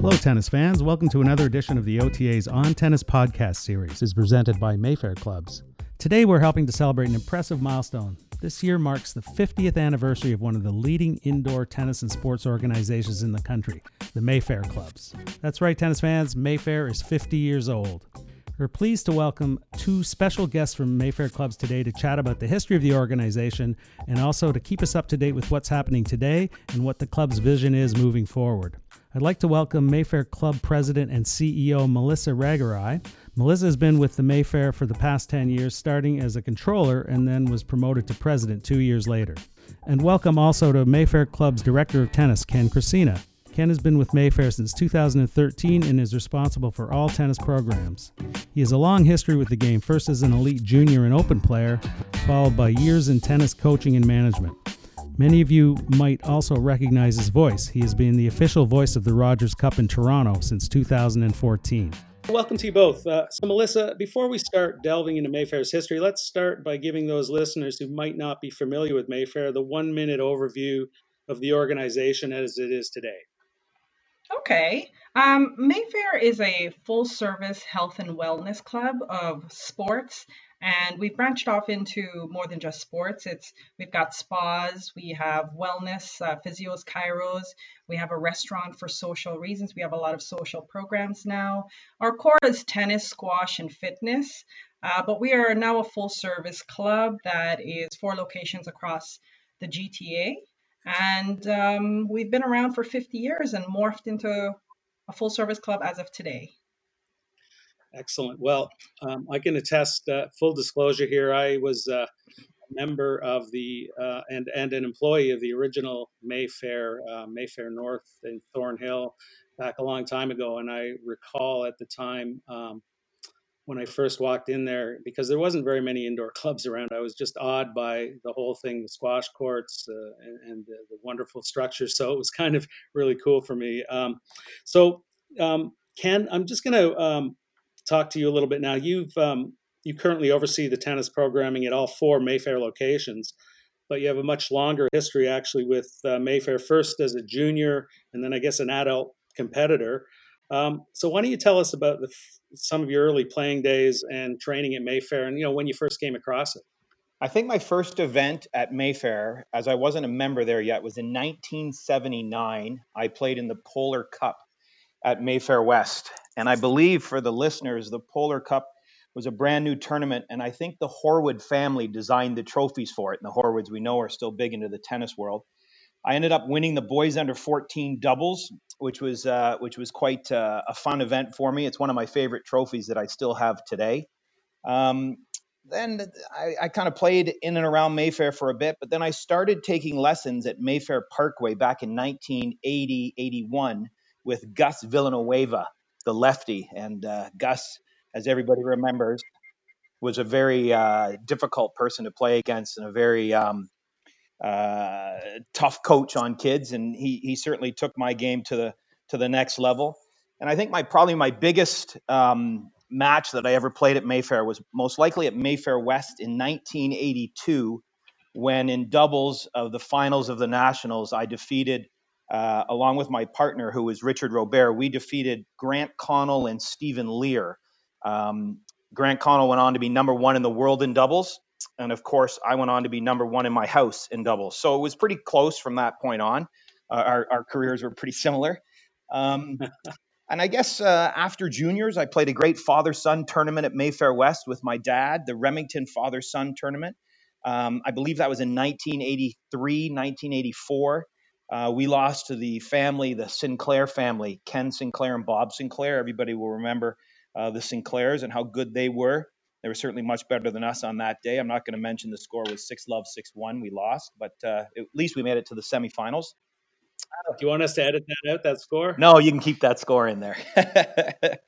Hello, tennis fans. Welcome to another edition of the OTA's On Tennis podcast series, is presented by Mayfair Clubs. Today, we're helping to celebrate an impressive milestone. This year marks the 50th anniversary of one of the leading indoor tennis and sports organizations in the country, the Mayfair Clubs. That's right, tennis fans, Mayfair is 50 years old. We're pleased to welcome two special guests from Mayfair Clubs today to chat about the history of the organization and also to keep us up to date with what's happening today and what the club's vision is moving forward. I'd like to welcome Mayfair Club President and CEO Melissa Regerai. Melissa has been with the Mayfair for the past 10 years, starting as a controller and then was promoted to president two years later. And welcome also to Mayfair Club's Director of Tennis, Ken Cressina. Ken has been with Mayfair since 2013 and is responsible for all tennis programs. He has a long history with the game, first as an elite junior and open player, followed by years in tennis coaching and management. Many of you might also recognize his voice. He has been the official voice of the Rogers Cup in Toronto since 2014. Welcome to you both. Uh, so, Melissa, before we start delving into Mayfair's history, let's start by giving those listeners who might not be familiar with Mayfair the one minute overview of the organization as it is today. Okay. Um, Mayfair is a full service health and wellness club of sports and we've branched off into more than just sports. It's we've got spas, we have wellness, uh, physios, chiros. We have a restaurant for social reasons. We have a lot of social programs now. Our core is tennis, squash, and fitness. Uh, but we are now a full service club that is four locations across the GTA. And um, we've been around for 50 years and morphed into a full service club as of today. Excellent. Well, um, I can attest. Uh, full disclosure here: I was uh, a member of the uh, and and an employee of the original Mayfair uh, Mayfair North in Thornhill back a long time ago, and I recall at the time. Um, when I first walked in there, because there wasn't very many indoor clubs around, I was just awed by the whole thing, the squash courts uh, and, and the, the, wonderful structure. So it was kind of really cool for me. Um, so um, Ken, I'm just going to um, talk to you a little bit now. You've um, you currently oversee the tennis programming at all four Mayfair locations, but you have a much longer history actually with uh, Mayfair. First as a junior, and then I guess an adult competitor. Um, so why don't you tell us about the, some of your early playing days and training at Mayfair, and you know when you first came across it? I think my first event at Mayfair, as I wasn't a member there yet, was in 1979. I played in the Polar Cup at Mayfair West. And I believe for the listeners, the Polar Cup was a brand new tournament. And I think the Horwood family designed the trophies for it. And the Horwoods, we know, are still big into the tennis world. I ended up winning the boys under 14 doubles, which was uh, which was quite uh, a fun event for me. It's one of my favorite trophies that I still have today. Um, then I, I kind of played in and around Mayfair for a bit, but then I started taking lessons at Mayfair Parkway back in 1980, 81 with Gus Villanueva, the lefty. And uh, Gus, as everybody remembers, was a very uh, difficult person to play against and a very um, uh, tough coach on kids. And he, he certainly took my game to the to the next level. And I think my probably my biggest um, match that I ever played at Mayfair was most likely at Mayfair West in 1982, when in doubles of the finals of the Nationals, I defeated uh, along with my partner, who was Richard Robert, we defeated Grant Connell and Stephen Lear. Um, Grant Connell went on to be number one in the world in doubles. And of course, I went on to be number one in my house in doubles. So it was pretty close from that point on. Uh, our, our, careers were pretty similar. Um, and I guess uh, after juniors, I played a great father son tournament at Mayfair West with my dad, the Remington father son tournament. Um, I believe that was in 1983, 1984. Uh, we lost to the family, the Sinclair family, Ken Sinclair and Bob Sinclair. Everybody will remember uh, the Sinclairs and how good they were. They were certainly much better than us on that day. I'm not going to mention the score was six love six one. We lost, but uh, at least we made it to the semifinals. Do you want us to edit that out? That score? No, you can keep that score in there.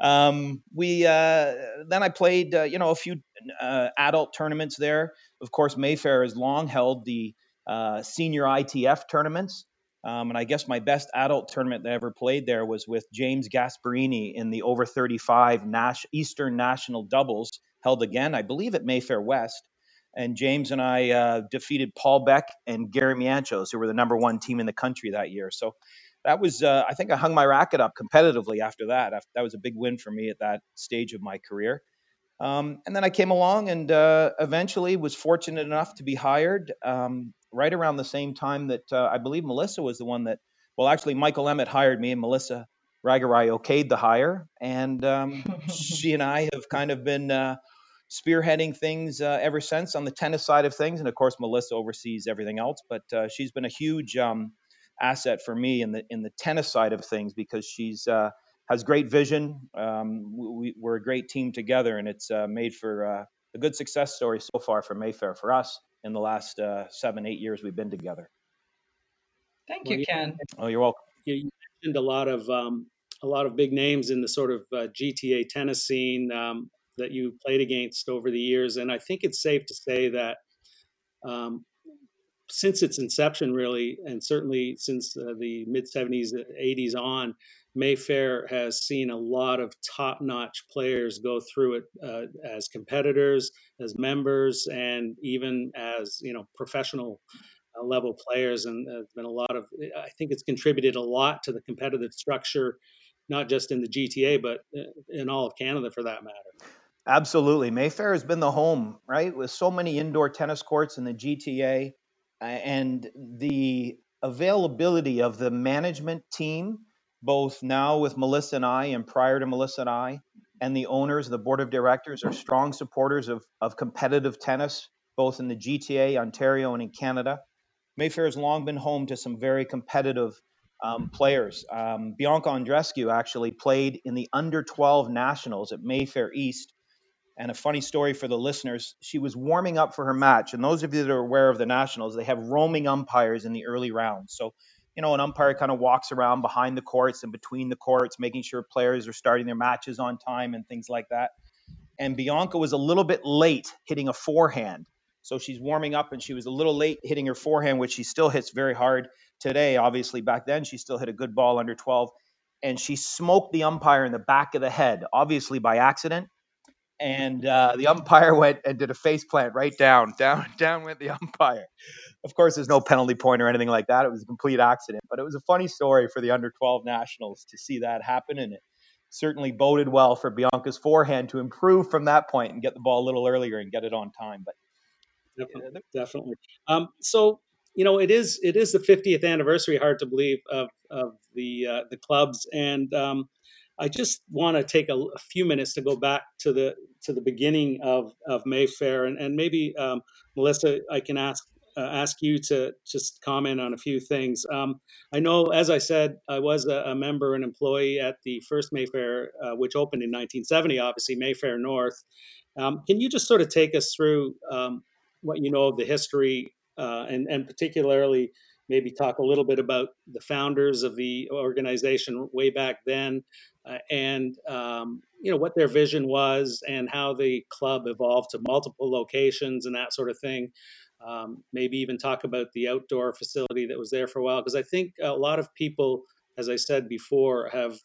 um, we uh, then I played, uh, you know, a few uh, adult tournaments there. Of course, Mayfair has long held the uh, senior ITF tournaments. Um, and I guess my best adult tournament that I ever played there was with James Gasparini in the over 35 Nash, Eastern National Doubles, held again, I believe, at Mayfair West. and James and I uh, defeated Paul Beck and Gary Mianchos, who were the number one team in the country that year. So that was, uh, I think I hung my racket up competitively after that. That was a big win for me at that stage of my career. Um, and then I came along and uh, eventually was fortunate enough to be hired um, right around the same time that uh, I believe Melissa was the one that, well, actually, Michael Emmett hired me and Melissa Ragarai okayed the hire. And um, she and I have kind of been uh, spearheading things uh, ever since on the tennis side of things. And of course, Melissa oversees everything else, but uh, she's been a huge um, asset for me in the in the tennis side of things because she's uh, has great vision. Um, we, are a great team together, and it's uh, made for uh, a good success story so far for Mayfair for us in the last uh, seven, eight years we've been together. Thank you, Ken. Oh, you're welcome. You mentioned a lot of um, a lot of big names in the sort of uh, GTA tennis scene um, that you played against over the years, and I think it's safe to say that um, since its inception, really, and certainly since uh, the mid 70s, 80s on, Mayfair has seen a lot of top notch players go through it uh, as competitors, as members, and even as you know professional uh, level players. And there's been a lot of, I think it's contributed a lot to the competitive structure, not just in the GTA, but uh, in all of Canada for that matter. Absolutely. Mayfair has been the home, right? With so many indoor tennis courts in the GTA and the availability of the management team both now with Melissa and I and prior to Melissa and I, and the owners, the board of directors are strong supporters of, of competitive tennis, both in the GTA, Ontario, and in Canada. Mayfair has long been home to some very competitive um, players. Um, Bianca Andreescu actually played in the under 12 nationals at Mayfair East. And a funny story for the listeners, she was warming up for her match. And those of you that are aware of the nationals, they have roaming umpires in the early rounds. So you know, an umpire kind of walks around behind the courts and between the courts, making sure players are starting their matches on time and things like that. And Bianca was a little bit late hitting a forehand. So she's warming up and she was a little late hitting her forehand, which she still hits very hard today. Obviously, back then she still hit a good ball under 12. And she smoked the umpire in the back of the head, obviously by accident. And uh, the umpire went and did a face plant right down, down, down went the umpire. Of course, there's no penalty point or anything like that. It was a complete accident, but it was a funny story for the under 12 nationals to see that happen. And it certainly boded well for Bianca's forehand to improve from that point and get the ball a little earlier and get it on time. But definitely, definitely. Um, so you know, it is it is the 50th anniversary. Hard to believe of of the uh, the clubs, and um, I just want to take a, a, few minutes to go back to the to the beginning of of Mayfair, and and maybe um, Melissa, I can ask uh, ask you to just comment on a few things. Um, I know, as I said, I was a, a member and employee at the first Mayfair, uh, which opened in 1970, obviously, Mayfair North. Um, can you just sort of take us through um, what you know of the history uh, and, and particularly maybe talk a little bit about the founders of the organization way back then uh, and um, you know what their vision was and how the club evolved to multiple locations and that sort of thing. Um, maybe even talk about the outdoor facility that was there for a while because i think a lot of people as i said before have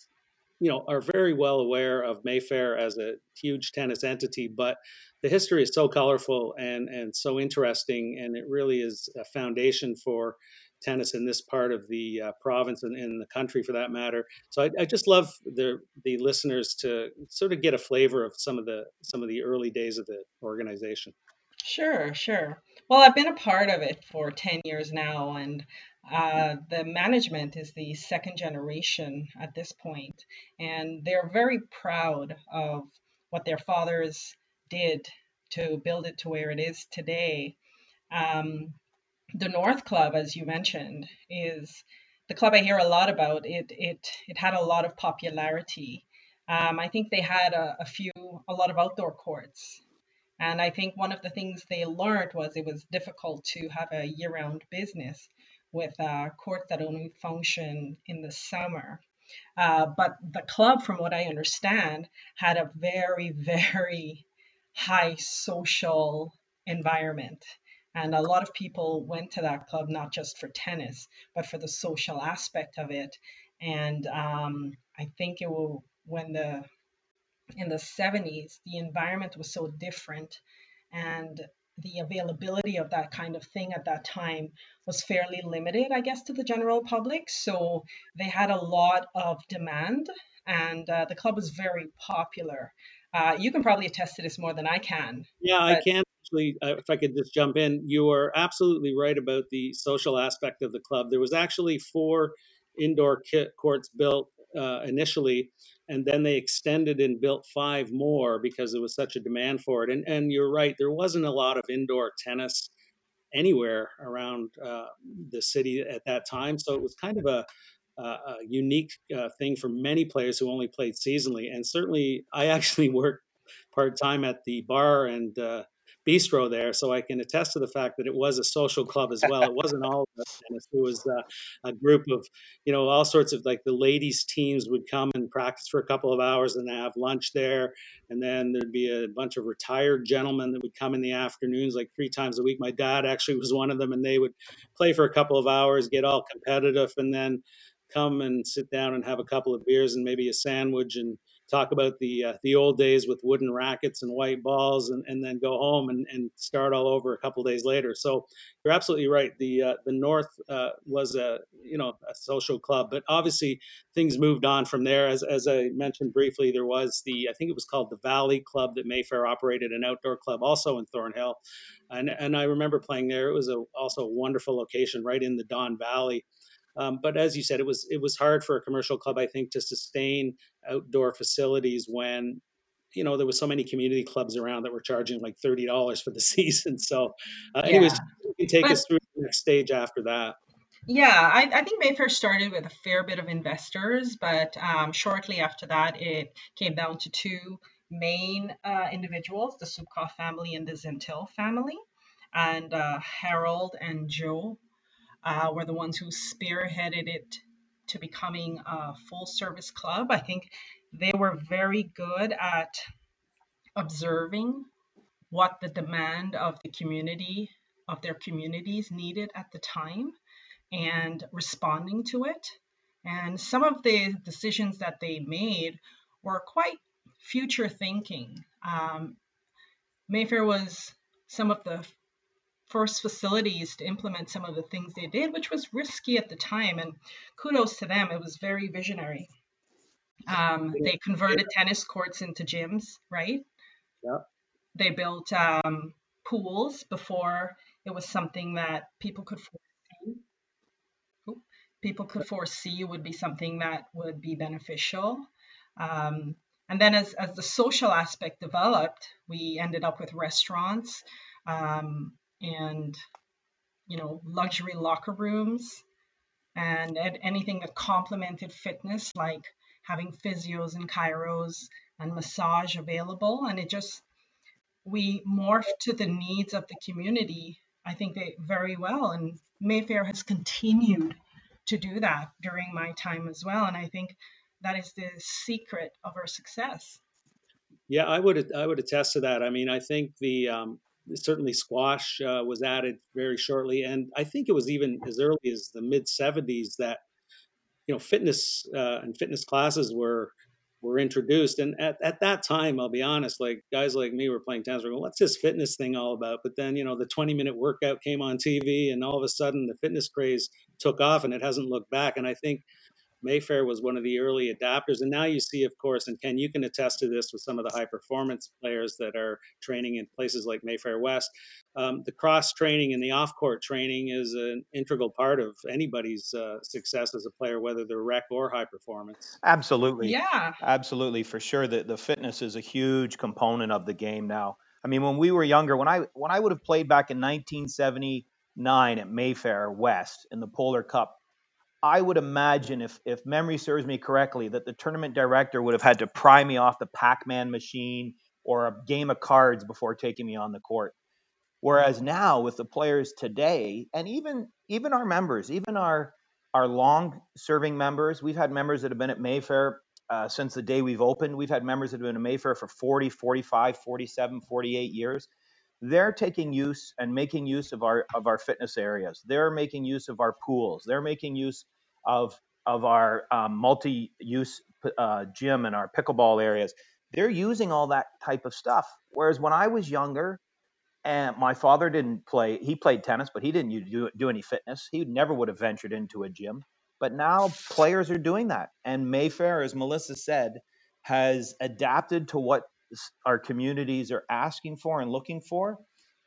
you know are very well aware of mayfair as a huge tennis entity but the history is so colorful and and so interesting and it really is a foundation for tennis in this part of the uh, province and in the country for that matter so I, I, just love the the listeners to sort of get a flavor of some of the some of the early days of the organization Sure, sure. Well, I've been a part of it for 10 years now, and uh, the management is the second generation at this point, and they're very proud of what their fathers did to build it to where it is today. Um, the North Club, as you mentioned, is the club I hear a lot about. It it it had a lot of popularity. Um, I think they had a, a few, a lot of outdoor courts and I think one of the things they learned was it was difficult to have a year round business with a court that only function in the summer. Uh, but the club, from what I understand, had a very, very high social environment. And a lot of people went to that club not just for tennis, but for the social aspect of it. And um, I think it will, when the in the 70s, the environment was so different and the availability of that kind of thing at that time was fairly limited, I guess, to the general public. So they had a lot of demand, and uh, the club was very popular. Uh, you can probably attest to this more than I can. Yeah. I can actually. Uh, if I could just jump in, you are absolutely right about the social aspect of the club. There was actually four indoor courts built uh, initially, and then they extended and built five more because there was such a demand for it. And and you're right, there wasn't a lot of indoor tennis anywhere around uh, the city at that time, so it was kind of a a unique uh, thing for many players who only played seasonally. And certainly, I actually worked part time at the bar and uh, bistro there, so I can attest to the fact that it was a social club as well. It wasn't all tennis; it was uh, a group of, you know, all sorts of like the ladies' teams would come and practice for a couple of hours and have lunch there, and then there'd be a bunch of retired gentlemen that would come in the afternoons, like three times a week. My dad actually was one of them, and they would play for a couple of hours, get all competitive, and then come and sit down and have a couple of beers and maybe a sandwich and talk about the uh, the old days with wooden rackets and white balls, and, and then go home and, and start all over a couple days later. So you're absolutely right. The uh, the North uh, was a you know a social club, but obviously things moved on from there. As as I mentioned briefly, there was the I think it was called the Valley Club that Mayfair operated, an outdoor club also in Thornhill, and and I remember playing there. It was a, also a wonderful location right in the Don Valley. Um, but as you said, it was it was hard for a commercial club, I think, to sustain outdoor facilities when you know there was so many community clubs around that were charging like thirty dollars for the season. So, uh, yeah. anyways, you can take but, us through the next stage after that. Yeah, I, I, think Mayfair started with a fair bit of investors, but um, shortly after that, it came down to two main uh, individuals: the Subkoff family and the Zentil family. And uh, Harold and Joe uh, were the ones who spearheaded it to becoming a full service club. I think they were very good at observing what the demand of the community of their communities needed at the time and responding to it. And some of the decisions that they made were quite future thinking. Um, Mayfair was some of the first facilities to implement some of the things they did, which was risky at the time. And kudos to them, it was very visionary. Um, they converted tennis courts into gyms, right? Yeah. They built um, pools before it was something that people could foresee. People could foresee would be something that would be beneficial. Um, and then as, as the social aspect developed, we ended up with restaurants. Um, and you know luxury locker rooms and anything that complemented fitness like having physios and chiros and massage available. And it just we morphed to the needs of the community i think they very well. And mayfair has continued to do that during my time as well. And i think that is the secret of our success. Yeah i would i would attest to that. I mean i think the um, certainly squash uh, was added very shortly and i think it was even as early as the mid 70s that you know fitness uh, and fitness classes were were introduced and at, at that time i'll be honest like guys like me were playing tennis going what's this fitness thing all about? But then you know the 20 minute workout came on tv and all of a sudden the fitness craze took off and it hasn't looked back and i think Mayfair was one of the early adapters. And now you see, of course, and Ken, you can attest to this with some of the high performance players that are training in places like Mayfair West. Um, the cross training and the off court training is an integral part of anybody's uh, success as a player, whether they're rec or high performance. Absolutely. Yeah. Absolutely. For sure. The, the fitness is a huge component of the game now. I mean, when we were younger, when I when I would have played back in 1979 at Mayfair West in the Polar Cup, I would imagine, if if memory serves me correctly, that the tournament director would have had to pry me off the Pac-Man machine or a game of cards before taking me on the court. Whereas now, with the players today, and even even our members, even our our long-serving members, we've had members that have been at Mayfair uh, since the day we've opened. We've had members that have been at Mayfair for 40, 45, 47, 48 years they're taking use and making use of our of our fitness areas. They're making use of our pools. They're making use of of our um, multi-use uh, gym and our pickleball areas. They're using all that type of stuff. Whereas when I was younger, And my father didn't play. He played tennis, but he didn't do, do any fitness. He never would have ventured into a gym. But now players are doing that. And Mayfair, as Melissa said, has adapted to what our communities are asking for and looking for.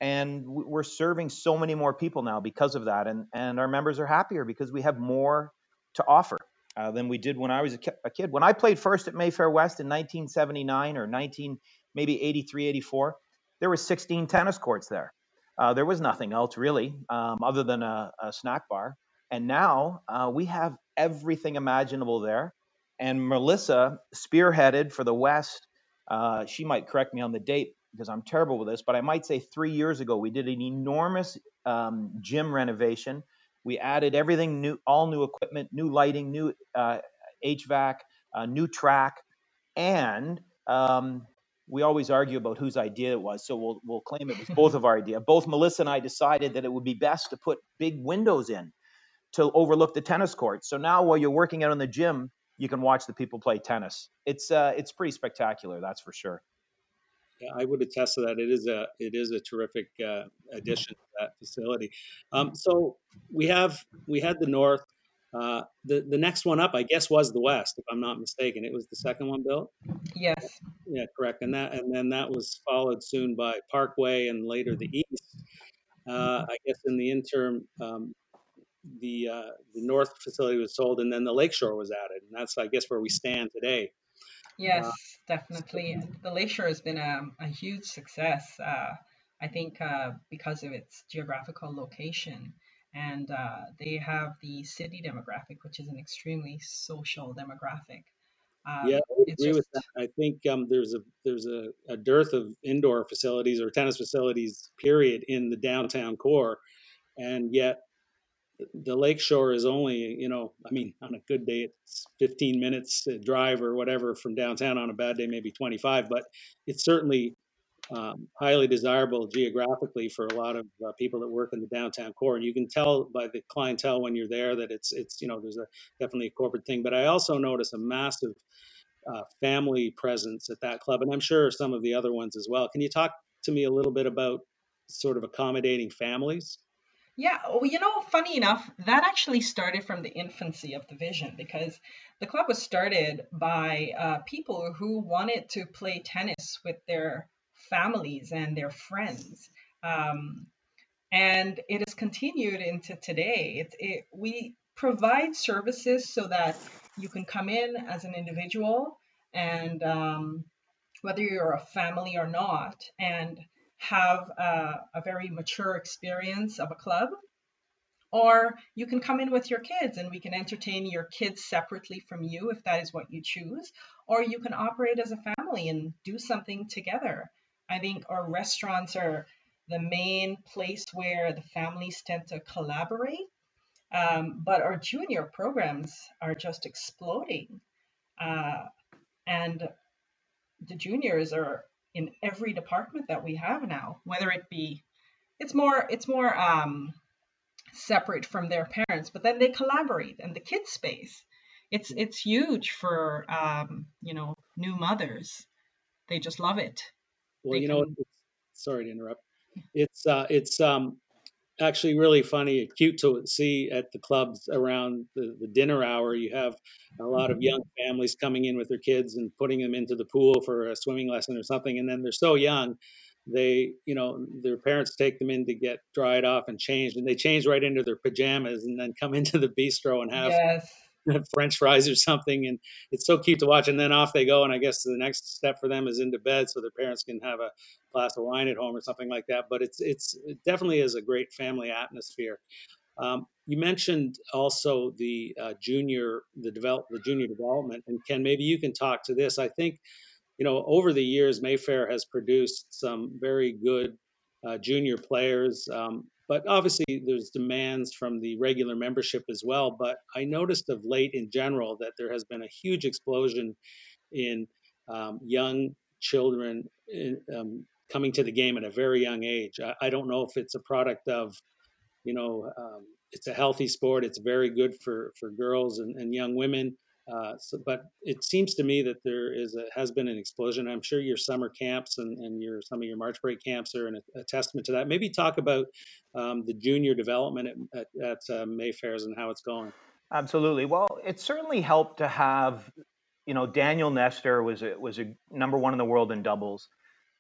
And we're serving so many more people now because of that. And, and our members are happier because we have more to offer uh, than we did when I was a, ki- a kid. When I played first at Mayfair West in 1979 or 19, maybe 83, 84, there were 16 tennis courts there. Uh, there was nothing else really um, other than a, a, snack bar. And now uh, we have everything imaginable there. And Melissa spearheaded for the West. Uh, she might correct me on the date because I'm terrible with this, but I might say three years ago, we did an enormous um, gym renovation we added everything new, all new equipment, new lighting, new uh, HVAC, uh, new track, and um, we always argue about whose idea it was. So we'll we'll claim it was both of our idea. Both Melissa and I decided that it would be best to put big windows in to overlook the tennis court. So now while you're working out in the gym, you can watch the people play tennis. It's uh, it's pretty spectacular, that's for sure. I would attest to that. It is a it is a terrific uh, addition to that facility. Um, so we have we had the north. Uh, the the next one up, I guess, was the west, if I'm not mistaken. It was the second one built. Yes. Yeah, correct. And that and then that was followed soon by Parkway and later the east. Uh, I guess in the interim, um, the uh, the north facility was sold, and then the Lakeshore was added, and that's I guess where we stand today. Yes, uh, definitely. The Lakeshore has been a, a huge success. Uh, I think uh, because of its geographical location. And uh, they have the city demographic, which is an extremely social demographic. Um, yeah, I agree just, with that. I think um, there's a there's a, a, dearth of indoor facilities or tennis facilities, period, in the downtown core, and yet the lakeshore is only, you know, I mean, on a good day, it's 15 minutes drive or whatever from downtown. On a bad day, maybe 25, but it's certainly um, highly desirable geographically for a lot of uh, people that work in the downtown core. And you can tell by the clientele when you're there that it's, it's, you know, there's a definitely a corporate thing. But I also notice a massive uh, family presence at that club, and I'm sure some of the other ones as well. Can you talk to me a little bit about sort of accommodating families? Yeah, well, you know, funny enough, that actually started from the infancy of the vision because the club was started by uh, people who wanted to play tennis with their families and their friends. Um, and it has continued into today. It, it, we provide services so that you can come in as an individual and um, whether you're a family or not, and have a, a very mature experience of a club or you can come in with your kids and we can entertain your kids separately from you if that is what you choose. Or you can operate as a family and do something together. I think our restaurants are the main place where the families tend to collaborate. Um, but our junior programs are just exploding. Uh, and the juniors are in every department that we have now, whether it be it's more it's more um, separate from their parents, but then they collaborate and the kids space. It's it's huge for um, you know new mothers. They just love it. Well, they you can... know, sorry to interrupt. It's uh, it's um, actually really funny, cute to see at the clubs around the, the dinner hour. You have a lot of mm-hmm. young families coming in with their kids and putting them into the pool for a swimming lesson or something, and then they're so young they you know their parents take them in to get dried off and changed and they change right into their pajamas and then come into the bistro and have yes. french fries or something and it's so cute to watch and then off they go and i guess the next step for them is into bed so their parents can have a glass of wine at home or something like that but it's it's it definitely is a great family atmosphere um, you mentioned also the uh, junior the develop the junior development and ken maybe you can talk to this i think you know, over the years, Mayfair has produced some very good uh, junior players. Um, but obviously, there's demands from the regular membership as well. But I noticed of late in general that there has been a huge explosion in um, young children in, um, coming to the game at a very young age. I, I, don't know if it's a product of, you know, um, it's a healthy sport. It's very good for for girls and, and young women Uh, so, but it seems to me that there is a, has been an explosion. I'm sure your summer camps and, and your some of your March break camps are an, a testament to that. Maybe talk about um, the junior development at, at, at uh, Mayfairs and how it's going. Absolutely. Well, it certainly helped to have, you know, Daniel Nestor was a, was a number one in the world in doubles.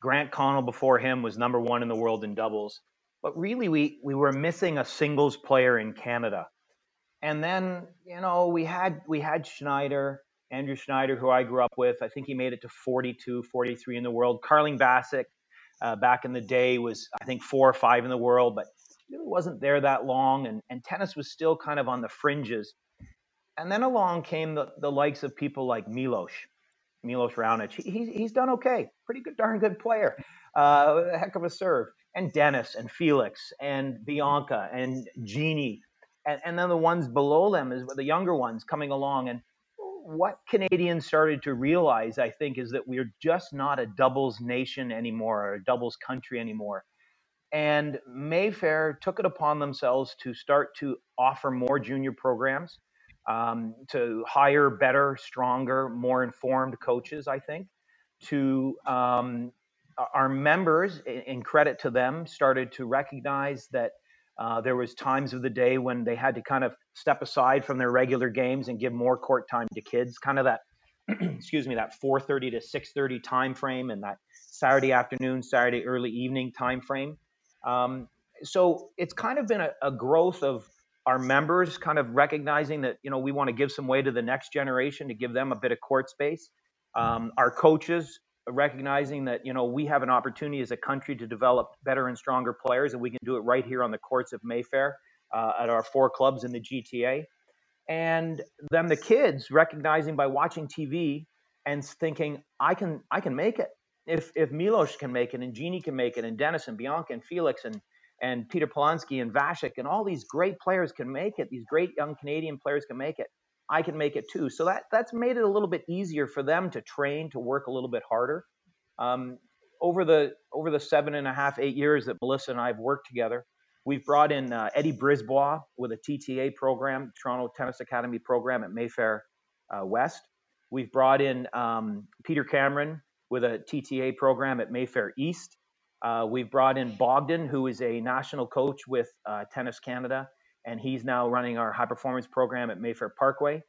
Grant Connell before him was number one in the world in doubles. But really, we we were missing a singles player in Canada and then you know we had we had Sznajder, Andrew Sznajder, who I grew up with. I think he made it to 42, 43 in the world. Carling Bassett, uh, back in the day, was I think four or five in the world, but really wasn't there that long, and, and tennis was still kind of on the fringes. And then along came the, the likes of people like Milos, Milos Raonic. He, he's, he's done okay, pretty good, darn good player, uh, a heck of a serve. And Denis and Felix and Bianca and Genie and, and then the ones below them is the younger ones coming along. And what Canadians started to realize, I think, is that we're just not a doubles nation anymore or a doubles country anymore. And Mayfair took it upon themselves to start to offer more junior programs, um, to hire better, stronger, more informed coaches, I think, to um, our members, in credit to them, started to recognize that uh, there was times of the day when they had to kind of step aside from their regular games and give more court time to kids, kind of that, excuse me, that 4:30 to 6:30 time frame, and that Saturday afternoon, Saturday early evening time frame. Um, so it's kind of been a, a growth of our members kind of recognizing that you know we want to give some way to the next generation to give them a bit of court space. Um, our coaches recognizing that you know we have an opportunity as a country to develop better and stronger players, and we can do it right here on the courts of Mayfair uh, at our four clubs in the GTA. And then the kids recognizing by watching TV and thinking, I can I can make it. If if Milos can make it, and Genie can make it, and Denis and Bianca and Felix and and Peter Polansky and Vasek and all these great players can make it. These great young Canadian players can make it. I can make it too. So that that's made it a little bit easier for them to train to work a little bit harder. Um, over the over the seven and a half eight years that Melissa and I have worked together, we've brought in uh, Eddie Brisbois with a TTA program, Toronto Tennis Academy program at Mayfair uh, West. We've brought in um, Peter Cameron with a TTA program at Mayfair East. Uh, we've brought in Bogdan, who is a national coach with uh, Tennis Canada and he's now running our high performance program at Mayfair Parkway.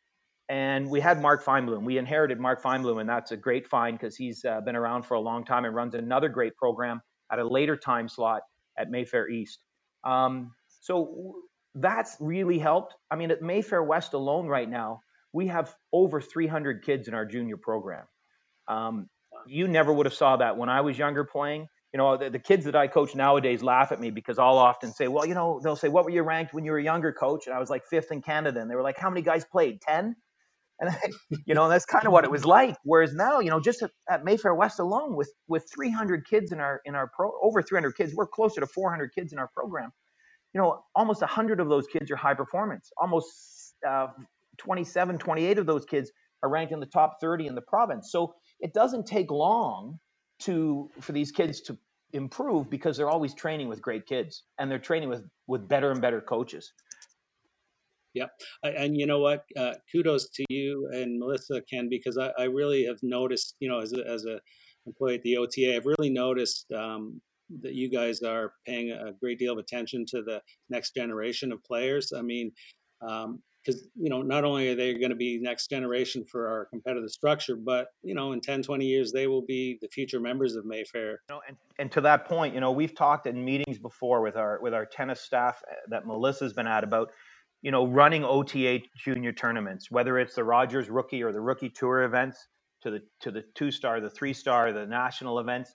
And we had Mark Feinblum. We inherited Mark Feinblum, and that's a great find because he's uh, been around for a long time and runs another great program at a later time slot at Mayfair East. Um, so that's really helped. I mean, at Mayfair West alone right now, we have over 300 kids in our junior program. Um, you never would have saw that when I was younger playing you know, the, the, kids that I coach nowadays laugh at me because I'll often say, well, you know, they'll say, what were you ranked when you were a younger coach? And I was like fifth in Canada. And they were like, how many guys played? 10? And I, you know, that's kind of what it was like. Whereas now, you know, just at, at, Mayfair West alone with, with 300 kids in our, in our pro, over 300 kids, we're closer to 400 kids in our program. You know, almost 100 of those kids are high performance. Almost uh, 27, 28 of those kids are ranked in the top 30 in the province. So it doesn't take long to for these kids to improve because they're always training with great kids and they're training with with better and better coaches. Yep, and you know what? Uh, kudos to you and Melissa, Ken, because I, I, really have noticed, you know, as a, as a employee at the OTA, I've really noticed um, that you guys are paying a great deal of attention to the next generation of players. I mean, um, because you know not only are they going to be next generation for our competitive structure but you know in 10 20 years they will be the future members of mayfair. You know, and, and to that point you know we've talked in meetings before with our with our tennis staff uh, that melissa's been at about you know running ota junior tournaments whether it's the rogers rookie or the rookie tour events to the to the two star the three star the national events.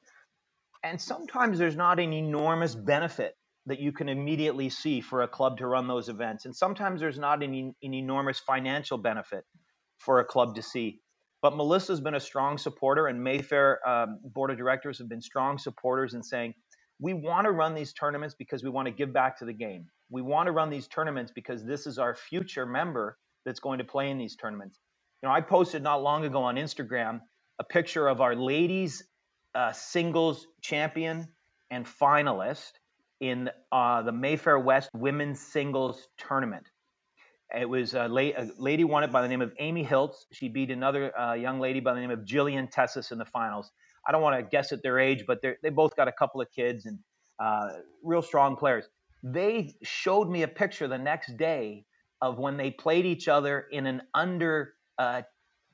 And sometimes there's not an enormous benefit that you can immediately see for a club to run those events. And sometimes there's not an, an enormous financial benefit for a club to see. But Melissa's been a strong supporter, and Mayfair um, board of directors have been strong supporters in saying, we want to run these tournaments because we want to give back to the game. We want to run these tournaments because this is our future member that's going to play in these tournaments. You know, I posted not long ago on Instagram a picture of our ladies uh, singles champion and finalist in uh, the Mayfair West women's singles tournament. It was a, la- a lady won it by the name of Amy Hiltz. She beat another uh, young lady by the name of Jillian Tessis in the finals. I don't want to guess at their age, but they both got a couple of kids and uh, real strong players. They showed me a picture the next day of when they played each other in an under uh,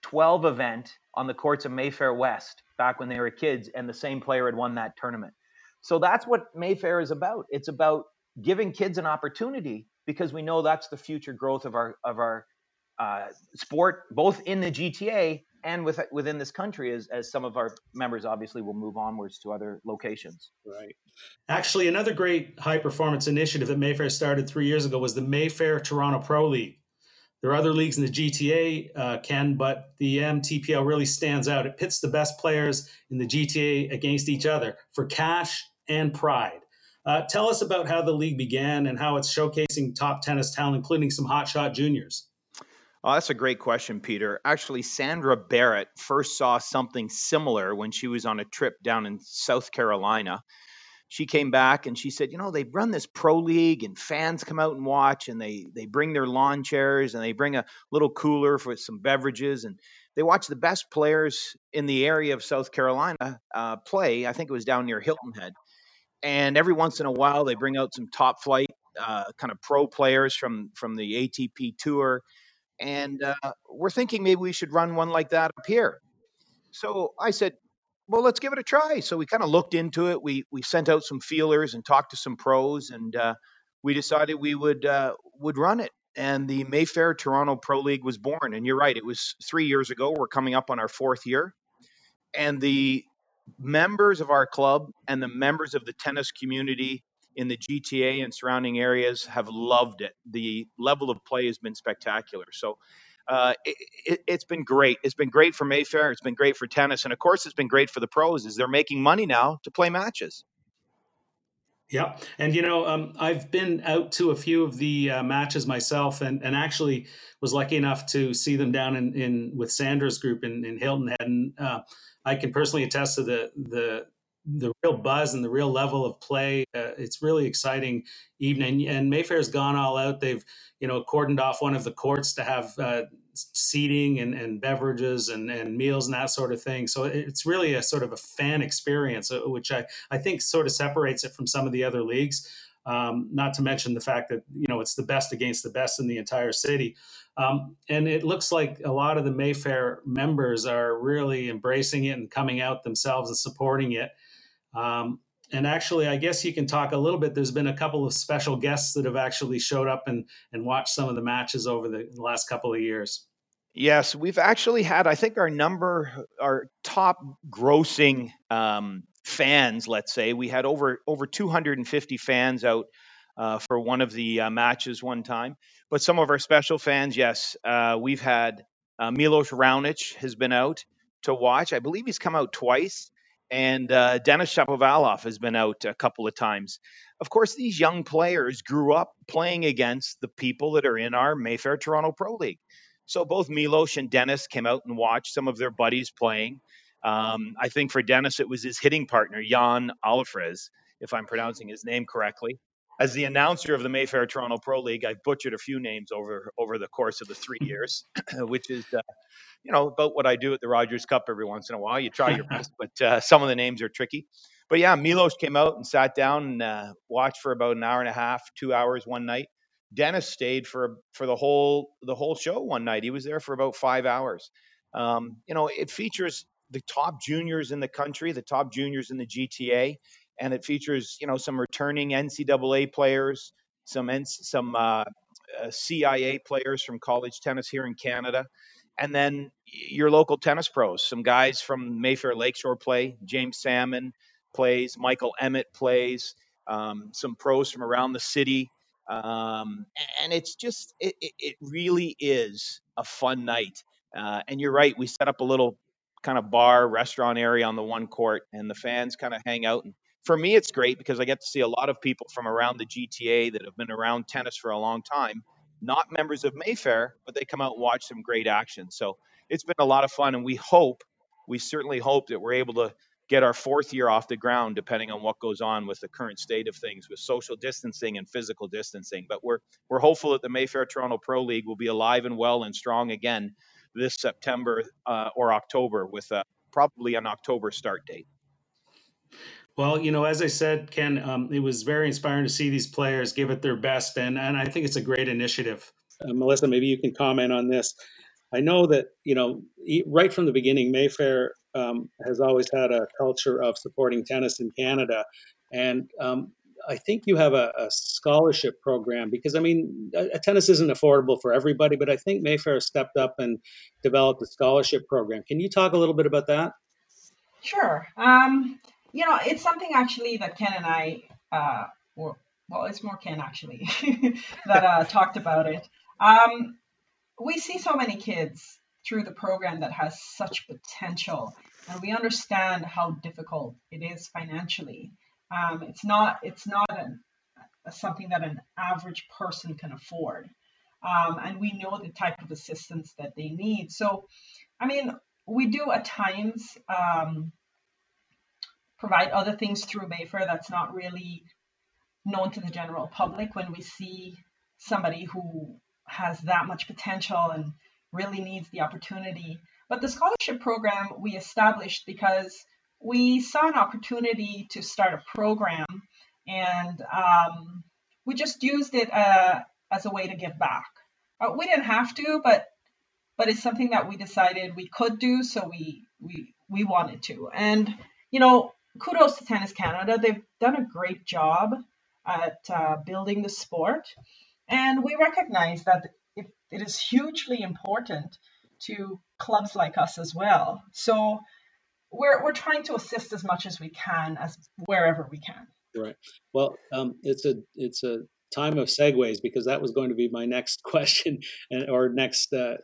12 event on the courts of Mayfair West back when they were kids, and the same player had won that tournament. So that's what Mayfair is about. It's about giving kids an opportunity because we know that's the future growth of our of our uh, sport, both in the GTA and with, within this country, as, as some of our members obviously will move onwards to other locations. Right. Actually, another great high performance initiative that Mayfair started three years ago was the Mayfair Toronto Pro League. There are other leagues in the GTA, uh, Ken, but the MTPL really stands out. It pits the best players in the GTA against each other for cash and pride. Uh, tell us about how the league began and how it's showcasing top tennis talent, including some hotshot juniors. Oh, that's a great question, Peter. Actually, Sandra Barrett first saw something similar when she was on a trip down in South Carolina. She came back and she said, "You know, they run this pro league and fans come out and watch and they they bring their lawn chairs and they bring a little cooler for some beverages and they watch the best players in the area of South Carolina uh, play. I think it was down near Hilton Head. And every once in a while, they bring out some top flight uh, kind of pro players from from the ATP Tour and uh, we're thinking maybe we should run one like that up here. So I said, well, let's give it a try. So we kind of looked into it. We we sent out some feelers and talked to some pros, and uh, we decided we would uh, would run it. And the Mayfair Toronto Pro League was born. And you're right, it was three years ago. We're coming up on our fourth year, and the members of our club and the members of the tennis community in the GTA and surrounding areas have loved it. The level of play has been spectacular. So uh, it, has been great. It's been great for Mayfair. It's been great for tennis, and of course, it's been great for the pros. Is they're making money now to play matches. Yeah, and you know, um, I've been out to a few of the uh, matches myself, and, and actually was lucky enough to see them down in, in with Sandra's group in, in Hilton Head, and uh, I can personally attest to the the the real buzz and the real level of play. Uh, it's really exciting evening, and Mayfair's gone all out. They've you know cordoned off one of the courts to have uh, seating and, and beverages and, and meals and that sort of thing. So it's really a sort of a fan experience, uh, which I I think sort of separates it from some of the other leagues. Um, not to mention the fact that you know it's the best against the best in the entire city. Um, and it looks like a lot of the Mayfair members are really embracing it and coming out themselves and supporting it. Um, and actually, I guess you can talk a little bit. There's been a couple of special guests that have actually showed up and, and watched some of the matches over the last couple of years. Yes, we've actually had, I think, our number, our top grossing um, fans, let's say, we had over over 250 fans out uh, for one of the uh, matches one time. But some of our special fans, yes, uh, we've had uh, Milos Raonic has been out to watch. I believe he's come out twice and uh, Denis Shapovalov has been out a couple of times. Of course, these young players grew up playing against the people that are in our Mayfair Toronto Pro League. So both Milos and Denis came out and watched some of their buddies playing. Um, I think for Denis, it was his hitting partner, Jan Alfrez, if I'm pronouncing his name correctly. As the announcer of the Mayfair Toronto Pro League, I've butchered a few names over over the course of the three years, which is uh, you know, about what I do at the Rogers Cup every once in a while. You try your best, but uh, some of the names are tricky. But yeah, Milos came out and sat down and uh, watched for about an hour and a half, two hours one night. Denis stayed for for the whole the whole show one night. He was there for about five hours. Um, you know, it features the top juniors in the country, the top juniors in the GTA, and it features you know some returning NCAA players, some some uh, uh CIA players from college tennis here in Canada and then your local tennis pros. Some guys from Mayfair Lakeshore play. James Salmon plays. Michael Emmett plays. Um, some pros from around the city. Um, and it's just, it, it, really is a fun night. Uh, and you're right, we set up a little kind of bar, restaurant area on the one court, and the fans kind of hang out. And for me, it's great because I get to see a lot of people from around the GTA that have been around tennis for a long time not members of Mayfair, but they come out and watch some great action. So it's been a lot of fun, and we hope, we certainly hope that we're able to get our fourth year off the ground, depending on what goes on with the current state of things with social distancing and physical distancing. But we're we're hopeful that the Mayfair Toronto Pro League will be alive and well and strong again this September uh, or October with a, probably an October start date. Well, you know, as I said, Ken, um, it was very inspiring to see these players give it their best, and and I think it's a great initiative. Uh, Melissa, maybe you can comment on this. I know that you know right from the beginning, Mayfair um, has always had a culture of supporting tennis in Canada, and um, I think you have a, a, scholarship program because I mean, a, a tennis isn't affordable for everybody, but I think Mayfair stepped up and developed a scholarship program. Can you talk a little bit about that? Sure. Um, you know, it's something actually that Ken and I, uh, were, well, it's more Ken actually that uh, talked about it. Um, we see so many kids through the program that has such potential, and we understand how difficult it is financially. Um, it's not it's not an, something that an average person can afford, um, and we know the type of assistance that they need. So, I mean, we do at times um, provide other things through Mayfair that's not really known to the general public when we see somebody who has that much potential and really needs the opportunity. But the scholarship program we established because we saw an opportunity to start a program and um, we just used it uh, as a way to give back. Uh, we didn't have to, but but it's something that we decided we could do, so we we we wanted to. And you know, kudos to Tennis Canada. They've done a great job at uh, building the sport. And we recognize that it, it is hugely important to clubs like us as well. So we're, we're trying to assist as much as we can as wherever we can. Right. Well, um, it's a it's a time of segues because that was going to be my next question and, or next uh,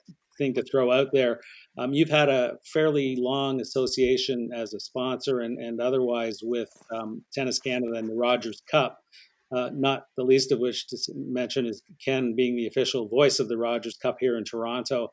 thing to throw out there. Um, you've had a fairly long association as a sponsor and, and otherwise with um, Tennis Canada and the Rogers Cup. Uh, not the least of which to mention is Ken being the official voice of the Rogers Cup here in Toronto.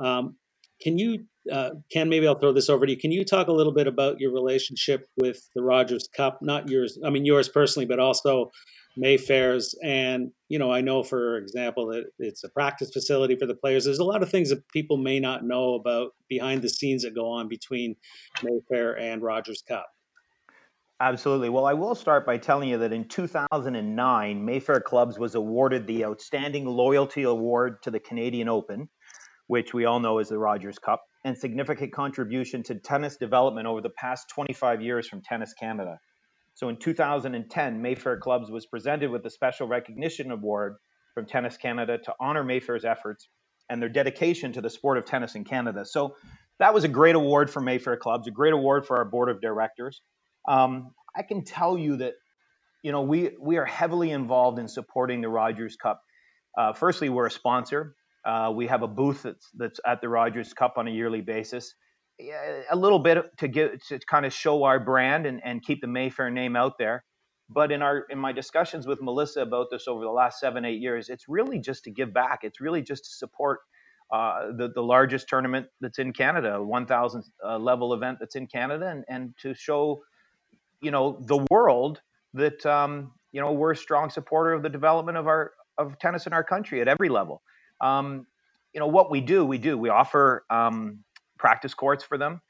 Um, can you, uh, Ken, maybe I'll throw this over to you. Can you talk a little bit about your relationship with the Rogers Cup? Not yours, I mean, yours personally, but also Mayfair's. And, you know, I know, for example, that it's a practice facility for the players. There's a lot of things that people may not know about behind the scenes that go on between Mayfair and Rogers Cup. Absolutely. Well, I will start by telling you that in 2009, Mayfair Clubs was awarded the Outstanding Loyalty Award to the Canadian Open, which we all know is the Rogers Cup, and significant contribution to tennis development over the past 25 years from Tennis Canada. So in 2010, Mayfair Clubs was presented with the Special Recognition Award from Tennis Canada to honor Mayfair's efforts and their dedication to the sport of tennis in Canada. So that was a great award for Mayfair Clubs, a great award for our board of directors. Um, I can tell you that you know we we are heavily involved in supporting the Rogers Cup. Uh, firstly, we're a sponsor. Uh, we have a booth that's that's at the Rogers Cup on a yearly basis. A little bit to to kind of show our brand and, and keep the Mayfair name out there. But in our in my discussions with Melissa about this over the last seven eight years, it's really just to give back. It's really just to support uh, the the largest tournament that's in Canada, 1,000 uh, level event that's in Canada, and and to show you know the world that um, you know we're a strong supporter of the development of our of tennis in our country at every level. Um, you know what we do, we do. We offer um, practice courts for them.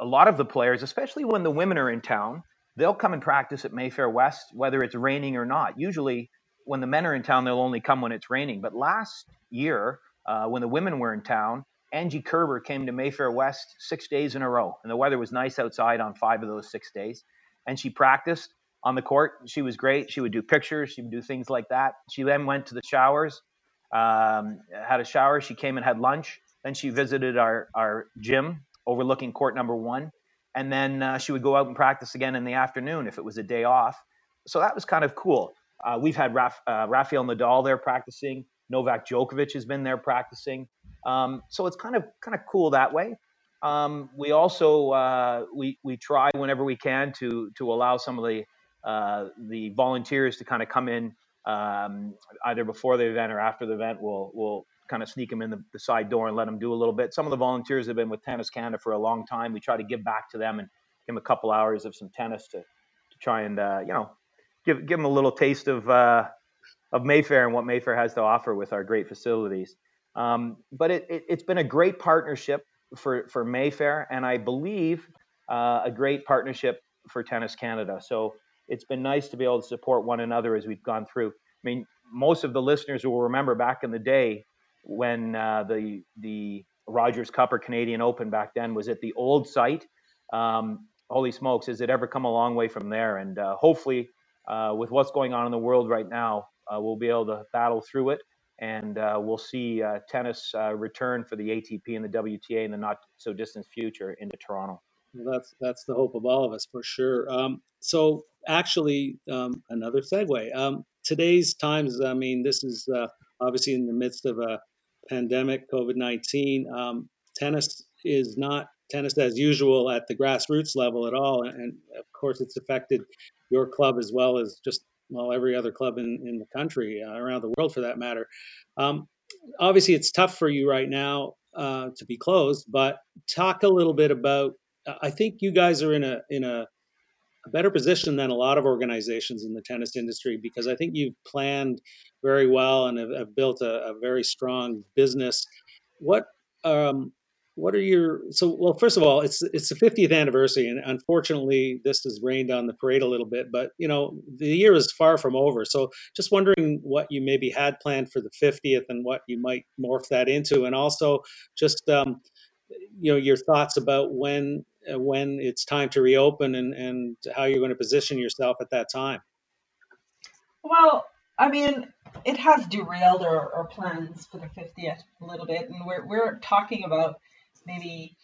A lot of the players, especially when the women are in town, they'll come and practice at Mayfair West, whether it's raining or not. Usually, when the men are in town, they'll only come when it's raining. But last year, uh, when the women were in town, Angie Kerber came to Mayfair West six days in a row, and the weather was nice outside on five of those six days and she practiced on the court. She was great. She would do pictures. She would do things like that. She then went to the showers, um, had a shower. She came and had lunch. Then she visited our, our gym overlooking court number one. And then uh, she would go out and practice again in the afternoon if it was a day off. So that was kind of cool. Uh, we've had Raf, uh, Rafael Nadal there practicing. Novak Djokovic has been there practicing. Um, so it's kind of kind of cool that way. Um, we also uh, we we try whenever we can to to allow some of the uh, the volunteers to kind of come in um, either before the event or after the event. We'll we'll kind of sneak them in the, the, side door and let them do a little bit. Some of the volunteers have been with Tennis Canada for a long time. We try to give back to them and give them a couple hours of some tennis to, to try and uh, you know give give him a little taste of uh, of Mayfair and what Mayfair has to offer with our great facilities. Um, but it, it, has been a great partnership for for Mayfair, and I believe uh, a great partnership for Tennis Canada. So it's been nice to be able to support one another as we've gone through. I mean, most of the listeners will remember back in the day when uh, the the Rogers Cup or Canadian Open back then was at the old site. Um, holy smokes, has it ever come a long way from there? And uh, hopefully, uh, with what's going on in the world right now, uh, we'll be able to battle through it, and uh, we'll see uh, tennis return for the ATP and the WTA in the not so distant future into Toronto. Well, that's that's the hope of all of us for sure. Um, so actually, um, another segue. Um, today's times. I mean, this is obviously in the midst of a pandemic, COVID 19, um, tennis is not tennis as usual at the grassroots level at all. And of course, it's affected your club as well as just, well, every other club in, in the country, uh, around the world for that matter. Um, obviously, it's tough for you right now uh, to be closed, but talk a little bit about. I think you guys are in a in a a better position than a lot of organizations in the tennis industry because I think you've planned very well and have, have built a, a, very strong business. What um, what are your so well? First of all, it's it's the 50th anniversary, and unfortunately, this has rained on the parade a little bit. But you know, the year is far from over. So, just wondering what you maybe had planned for the 50th, and what you might morph that into, and also just um, you know your thoughts about when uh, when it's time to reopen and, and how you're going to position yourself at that time? Well, I mean, it has derailed our, our plans for the 50th a little bit, and we're, we're talking about maybe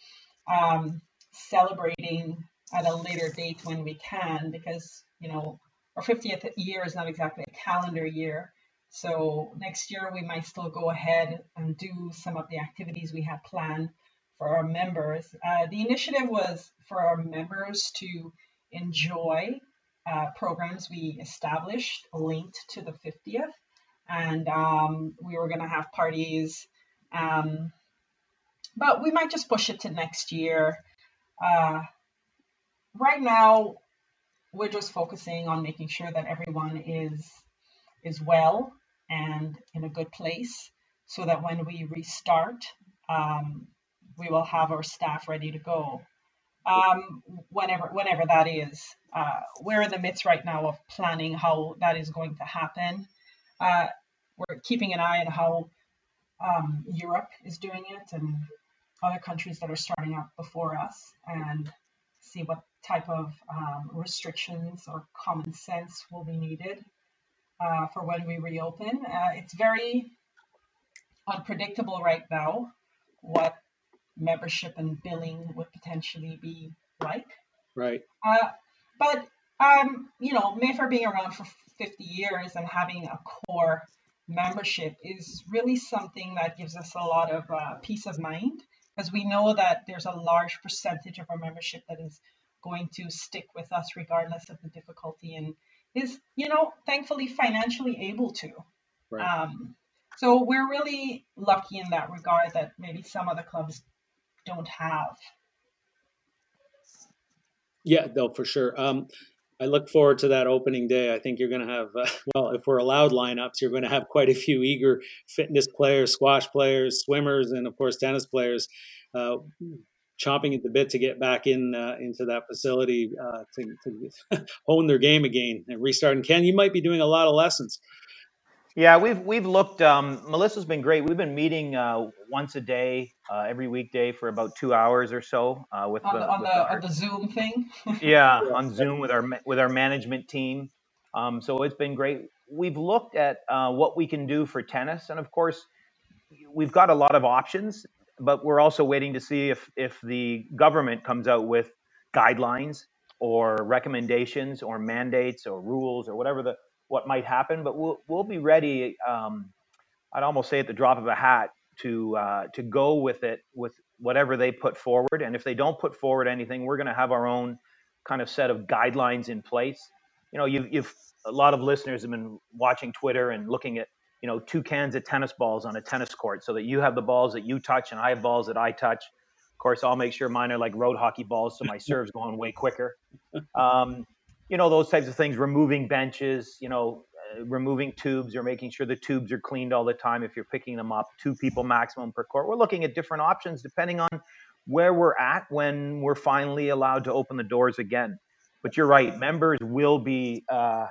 um, celebrating at a later date when we can, because, you know, our 50th year is not exactly a calendar year. So next year we might still go ahead and do some of the activities we had planned for our members. Uh, the initiative was for our members to enjoy uh, programs we established linked to the 50th. And um, we were going to have parties. Um, but we might just push it to next year. Uh, right now, we're just focusing on making sure that everyone is is well and in a good place so that when we restart um, we will have our staff ready to go um, whenever whenever that is. Uh, we're in the midst right now of planning how that is going to happen. Uh, we're keeping an eye on how um, Europe is doing it and other countries that are starting up before us, and see what type of um, restrictions or common sense will be needed uh, for when we reopen. Uh, it's very unpredictable right now what membership and billing would potentially be like. Right. Uh, but um, you know, Mayfair being around for 50 years and having a core membership is really something that gives us a lot of uh, peace of mind because we know that there's a large percentage of our membership that is going to stick with us regardless of the difficulty and is, you know, thankfully financially able to. Right. Um, so we're really lucky in that regard that maybe some other clubs don't have. Yeah, no, for sure. Um, I look forward to that opening day. I think you're going to have, uh, well, if we're allowed lineups, you're going to have quite a few eager fitness players, squash players, swimmers, and of course tennis players, uh, chomping at the bit to get back in uh, into that facility uh, to, to hone their game again and restart. And Ken, you might be doing a lot of lessons. Yeah, we've we've looked. Um, Melissa's been great. We've been meeting uh, once a day, uh, every weekday for about two hours or so uh, with, on the, on, with the, our, on the Zoom thing. yeah, on Zoom with our with our management team. Um, so it's been great. We've looked at uh, what we can do for tennis, and of course, we've got a lot of options. But we're also waiting to see if if the government comes out with guidelines or recommendations or mandates or rules or whatever the what might happen, but we'll we'll be ready. Um, I'd almost say at the drop of a hat to uh, to go with it with whatever they put forward. And if they don't put forward anything, we're going to have our own kind of set of guidelines in place. You know, you've, you've a lot of listeners have been watching Twitter and looking at you know two cans of tennis balls on a tennis court, so that you have the balls that you touch and I have balls that I touch. Of course, I'll make sure mine are like road hockey balls, so my serve's going way quicker. Um, you know, those types of things. Removing benches, you know, uh, removing tubes or making sure the tubes are cleaned all the time if you're picking them up. Two people maximum per court. We're looking at different options depending on where we're at when we're finally allowed to open the doors again. But you're right, members will be, uh,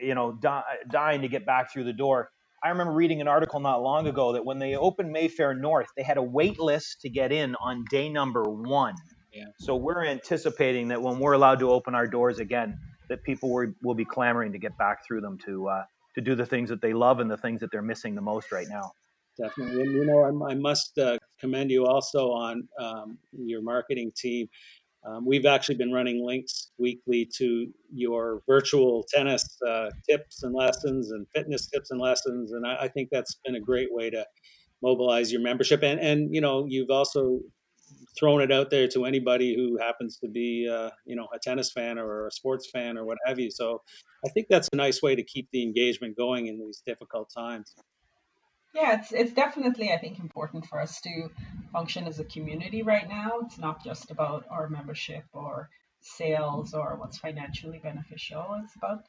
you know, di- dying to get back through the door. I remember reading an article not long ago that when they opened Mayfair North, they had a wait list to get in on day number one. Yeah. So we're anticipating that when we're allowed to open our doors again, that people will, will be clamoring to get back through them to uh, to do the things that they love and the things that they're missing the most right now. Definitely, and you know, I, I must uh, commend you also on um, your marketing team. Um, we've actually been running links weekly to your virtual tennis uh, tips and lessons and fitness tips and lessons, and I, I, think that's been a great way to mobilize your membership. And and you know, you've also thrown it out there to anybody who happens to be uh, you know a tennis fan or a sports fan or what have you. So I think that's a nice way to keep the engagement going in these difficult times. Yeah, it's it's definitely I think important for us to function as a community right now. It's not just about our membership or sales or what's financially beneficial. It's about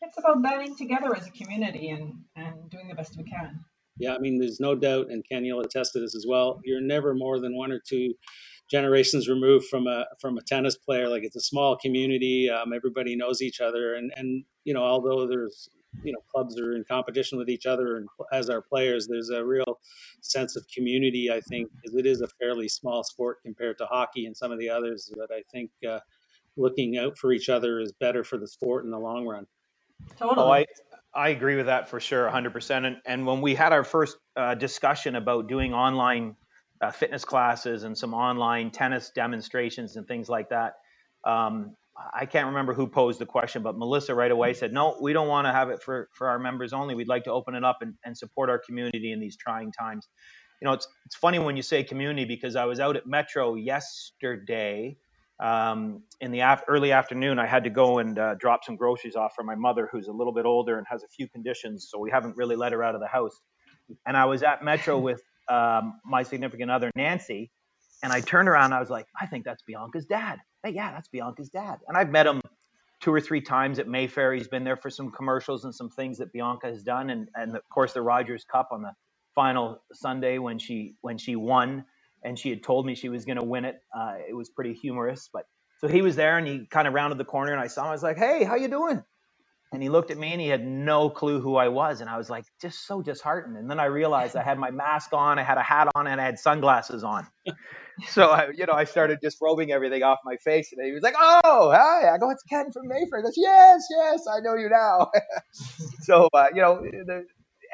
it's about banding together as a community and and doing the best we can. Yeah, I mean, there's no doubt, and Ken, you'll attest to this as well. You're never more than one or two generations removed from a from a tennis player. Like it's a small community. Um, everybody knows each other, and and you know, although there's you know clubs are in competition with each other and as our players there's a real sense of community i think because it is a fairly small sport compared to hockey and some of the others but i think uh, looking out for each other is better for the sport in the long run totally oh, I, I agree with that for sure 100% and, and when we had our first uh, discussion about doing online uh, fitness classes and some online tennis demonstrations and things like that um, I can't remember who posed the question, but Melissa right away said, no, we don't want to have it for, for our members only. We'd like to open it up and, and support our community in these trying times. You know, it's, it's funny when you say community because I was out at Metro yesterday um, in the af- early afternoon. I had to go and uh, drop some groceries off for my mother, who's a little bit older and has a few conditions. So we haven't really let her out of the house. And I was at Metro with um, my significant other, Nancy, and I turned around and I was like, I think that's Bianca's dad hey, yeah, that's Bianca's dad. And I've met him two or three times at Mayfair. He's been there for some commercials and some things that Bianca has done, and and of course the Rogers Cup on the final Sunday when she when she won, and she had told me she was going to win it. Uh, it was pretty humorous, but so he was there and he kind of rounded the corner and I saw him. I was like, hey, how you doing? And he looked at me and he had no clue who I was, and I was like, just so disheartened. And then I realized I had my mask on, I had a hat on, and I had sunglasses on so I, you know, I started just disrobing everything off my face, and he was like, "Oh, hi!" I go, "It's Ken from Mayfair." He goes, "Yes, yes, I know you now." so, uh, you know, the,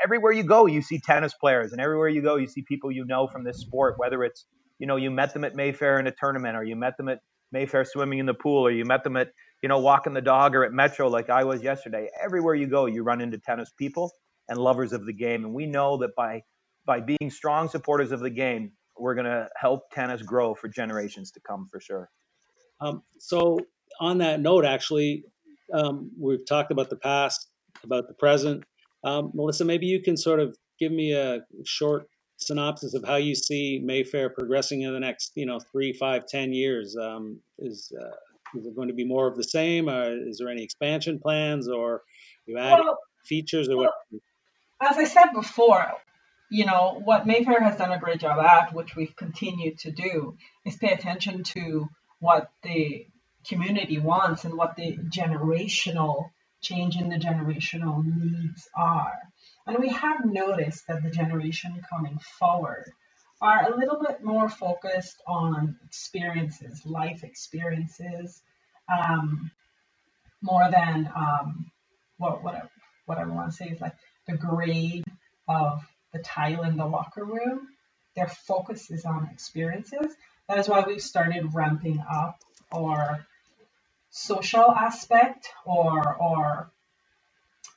everywhere you go, you see tennis players, and everywhere you go, you see people you know from this sport. Whether it's, you know, you met them at Mayfair in a tournament, or you met them at Mayfair swimming in the pool, or you met them at, you know, walking the dog, or at Metro like I was yesterday. Everywhere you go, you run into tennis people and lovers of the game, and we know that by by being strong supporters of the game, we're going to help tennis grow for generations to come for sure. Um, so, on that note, actually, um, we've talked about the past, about the present. Um, Melissa, maybe you can sort of give me a short synopsis of how you see Mayfair progressing in the next, you know, three, five, ten years. Um, is uh, is it going to be more of the same? Or is there any expansion plans, or you add well, features, or well, what? As I said before, you know, what Mayfair has done a great job at, which we've continued to do, is pay attention to what the community wants and what the generational change in the generational needs are. And we have noticed that the generation coming forward are a little bit more focused on experiences, life experiences, um, more than um, what what I, what I want to say is like the grade of the tile in the locker room. Their focus is on experiences. That is why we've started ramping up our social aspect or or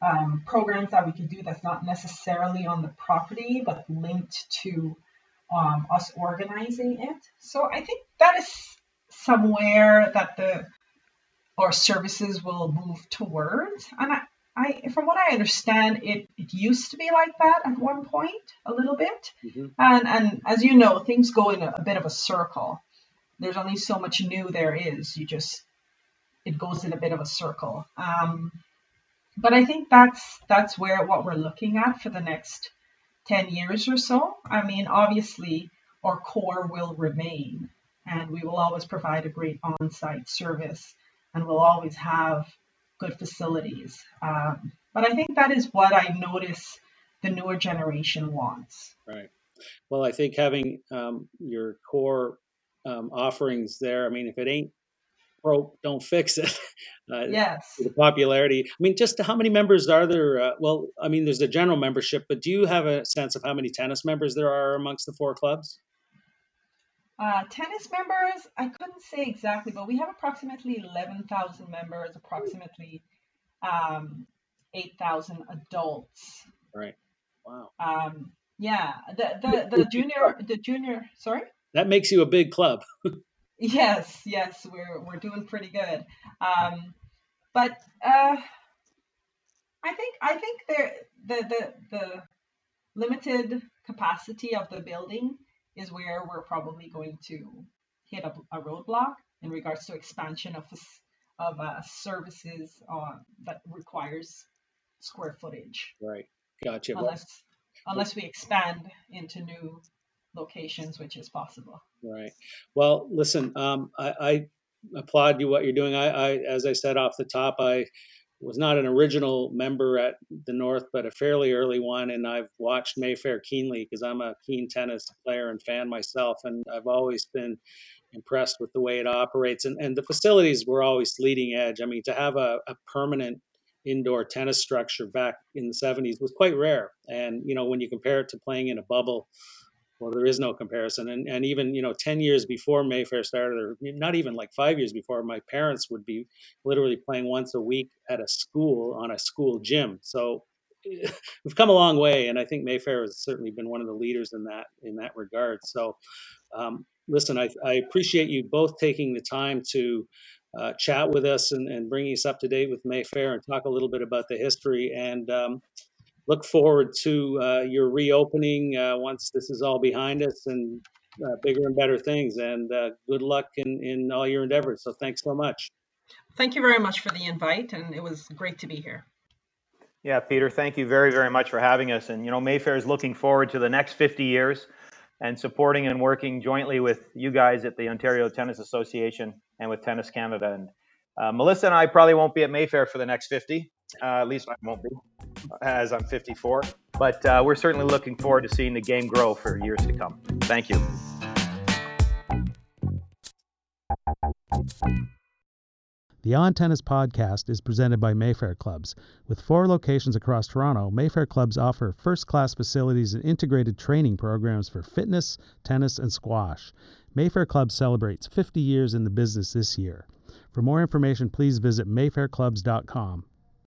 um, programs that we could do that's not necessarily on the property but linked to um, us organizing it. So I think that is somewhere that the our services will move towards. And I, I, from what I understand, it, it used to be like that at one point, a little bit. Mm-hmm. And, and as you know, things go in a, a, bit of a circle. There's only so much new there is. You just, it goes in a bit of a circle. Um, but I think that's that's where what we're looking at for the next 10 years or so. I mean, obviously, our core will remain, and we will always provide a great on site service, and we'll always have good facilities. Um, but I think that is what I notice the newer generation wants. Right. Well, I think having um, your core um, offerings there, I mean, if it ain't broke, don't fix it. Uh, yes. The popularity. I mean, just how many members are there? Uh, well, I mean, there's the general membership, but do you have a sense of how many tennis members there are amongst the four clubs? Uh, tennis members, I couldn't say exactly, but we have approximately 11,000 members, approximately um, 8,000 adults. Right. Wow. Um, yeah. The, the, the junior, the junior, sorry? That makes you a big club. yes, yes, we're, we're doing pretty good. Um, but uh, I think, I think there, the, the, the limited capacity of the building is where we're probably going to hit a, a roadblock in regards to expansion of of uh, services uh, that requires square footage. Right. Gotcha. Unless unless we expand into new locations, which is possible. Right. Well, listen, um, I, I, applaud you what you're doing. I, I, as I said off the top, I was not an original member at the North, but a fairly early one. And I've watched Mayfair keenly because I'm a keen tennis player and fan myself. And I've always been impressed with the way it operates. And, and the facilities were always leading edge. I mean, to have a, a permanent indoor tennis structure back in the 70s was quite rare. And, you know, when you compare it to playing in a bubble, well, there is no comparison. And, and even, you know, 10 years before Mayfair started, or not even like five years before, my parents would be literally playing once a week at a school on a school gym. So we've come a long way. And I think Mayfair has certainly been one of the leaders in that, in that regard. So, um, listen, I, I appreciate you both taking the time to uh, chat with us and, and bringing us up to date with Mayfair and talk a little bit about the history. And, um, look forward to uh, your reopening uh, once this is all behind us and uh, bigger and better things. And uh, good luck in, in all your endeavors. So thanks so much. Thank you very much for the invite, and it was great to be here. Yeah, Peter, thank you very, very much for having us. And, you know, Mayfair is looking forward to the next 50 years and supporting and working jointly with you guys at the Ontario Tennis Association and with Tennis Canada. And uh, Melissa and I probably won't be at Mayfair for the next 50. Uh, at least I won't be, as I'm 54. But uh, we're certainly looking forward to seeing the game grow for years to come. Thank you. The On Tennis podcast is presented by Mayfair Clubs. With four locations across Toronto, Mayfair Clubs offer first class facilities and integrated training programs for fitness, tennis, and squash. Mayfair Clubs celebrates 50 years in the business this year. For more information, please visit mayfairclubs.com.